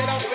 get up.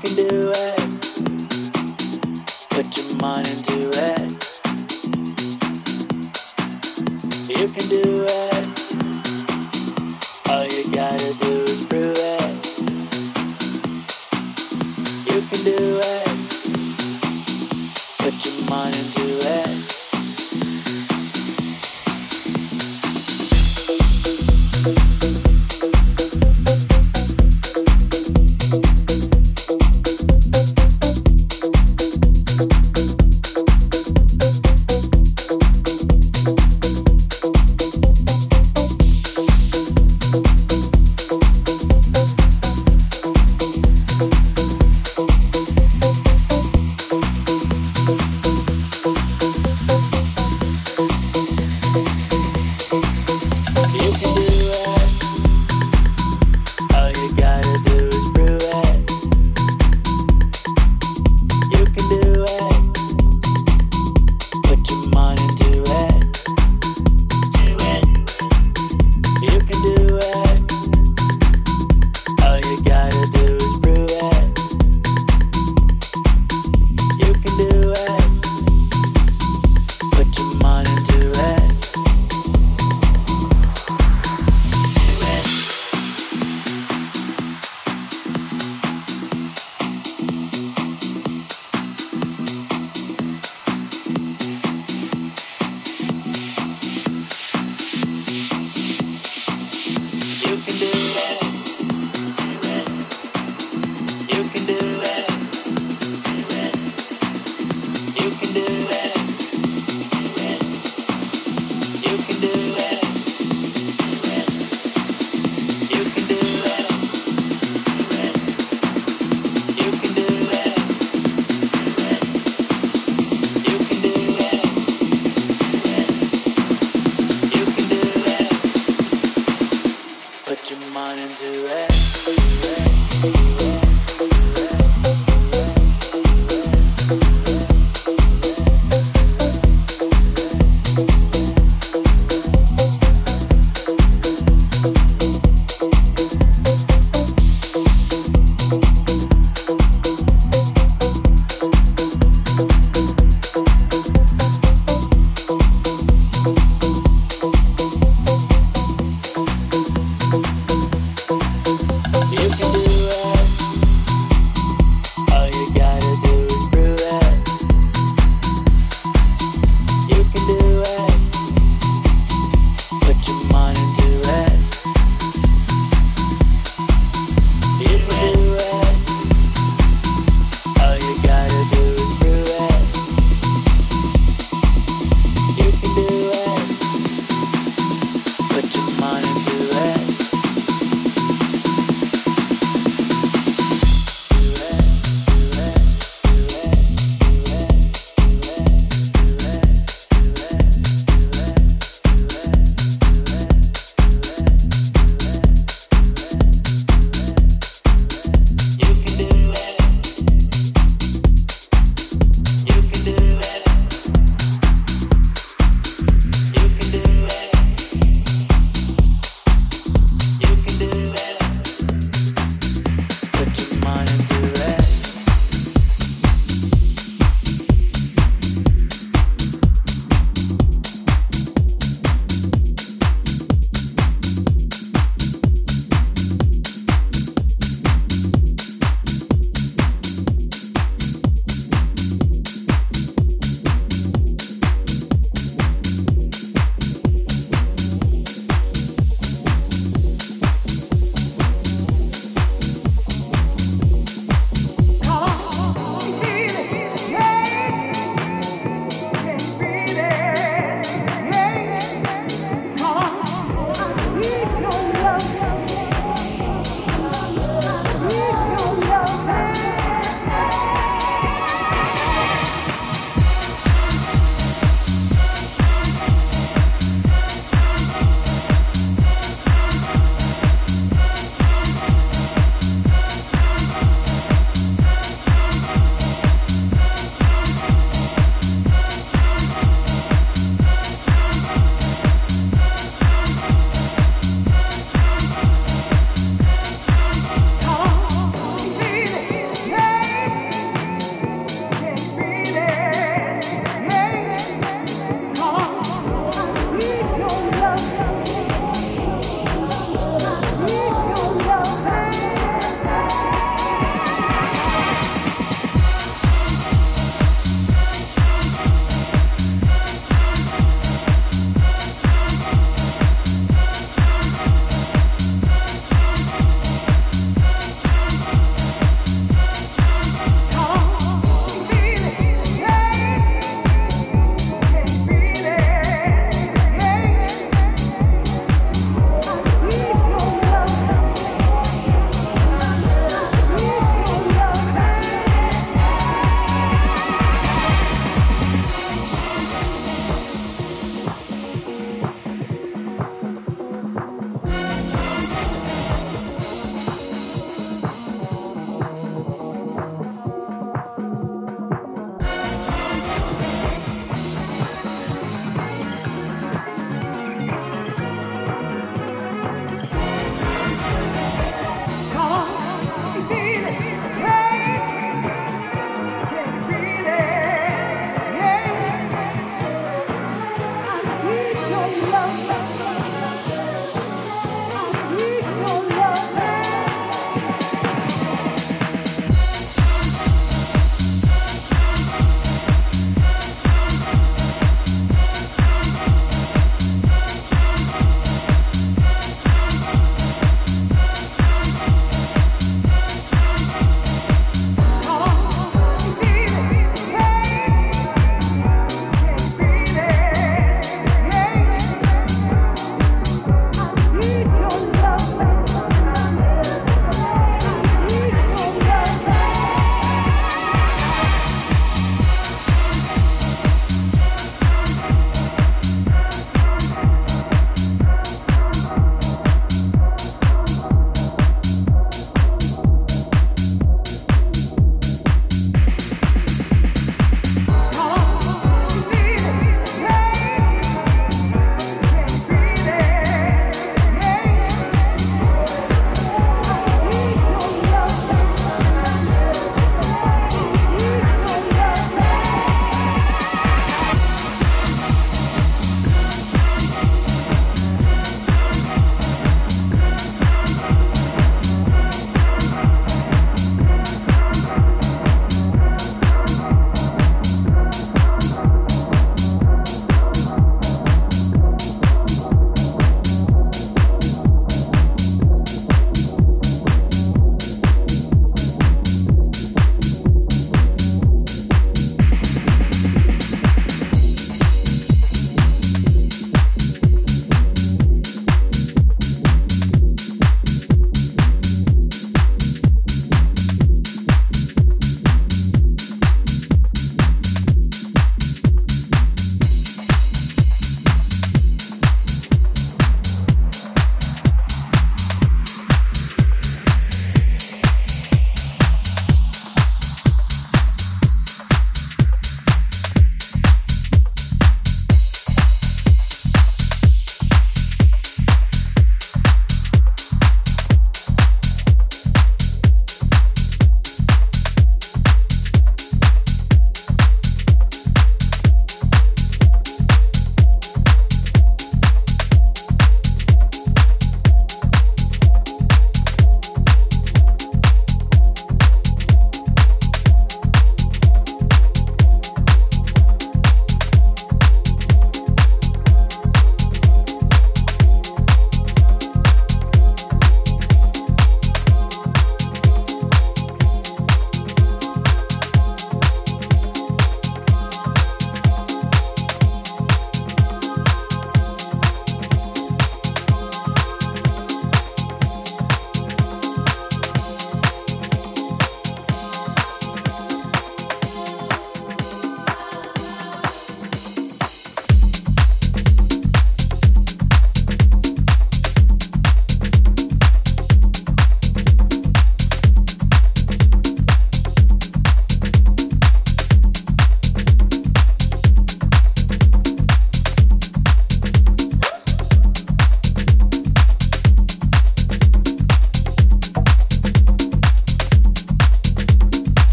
Can do it.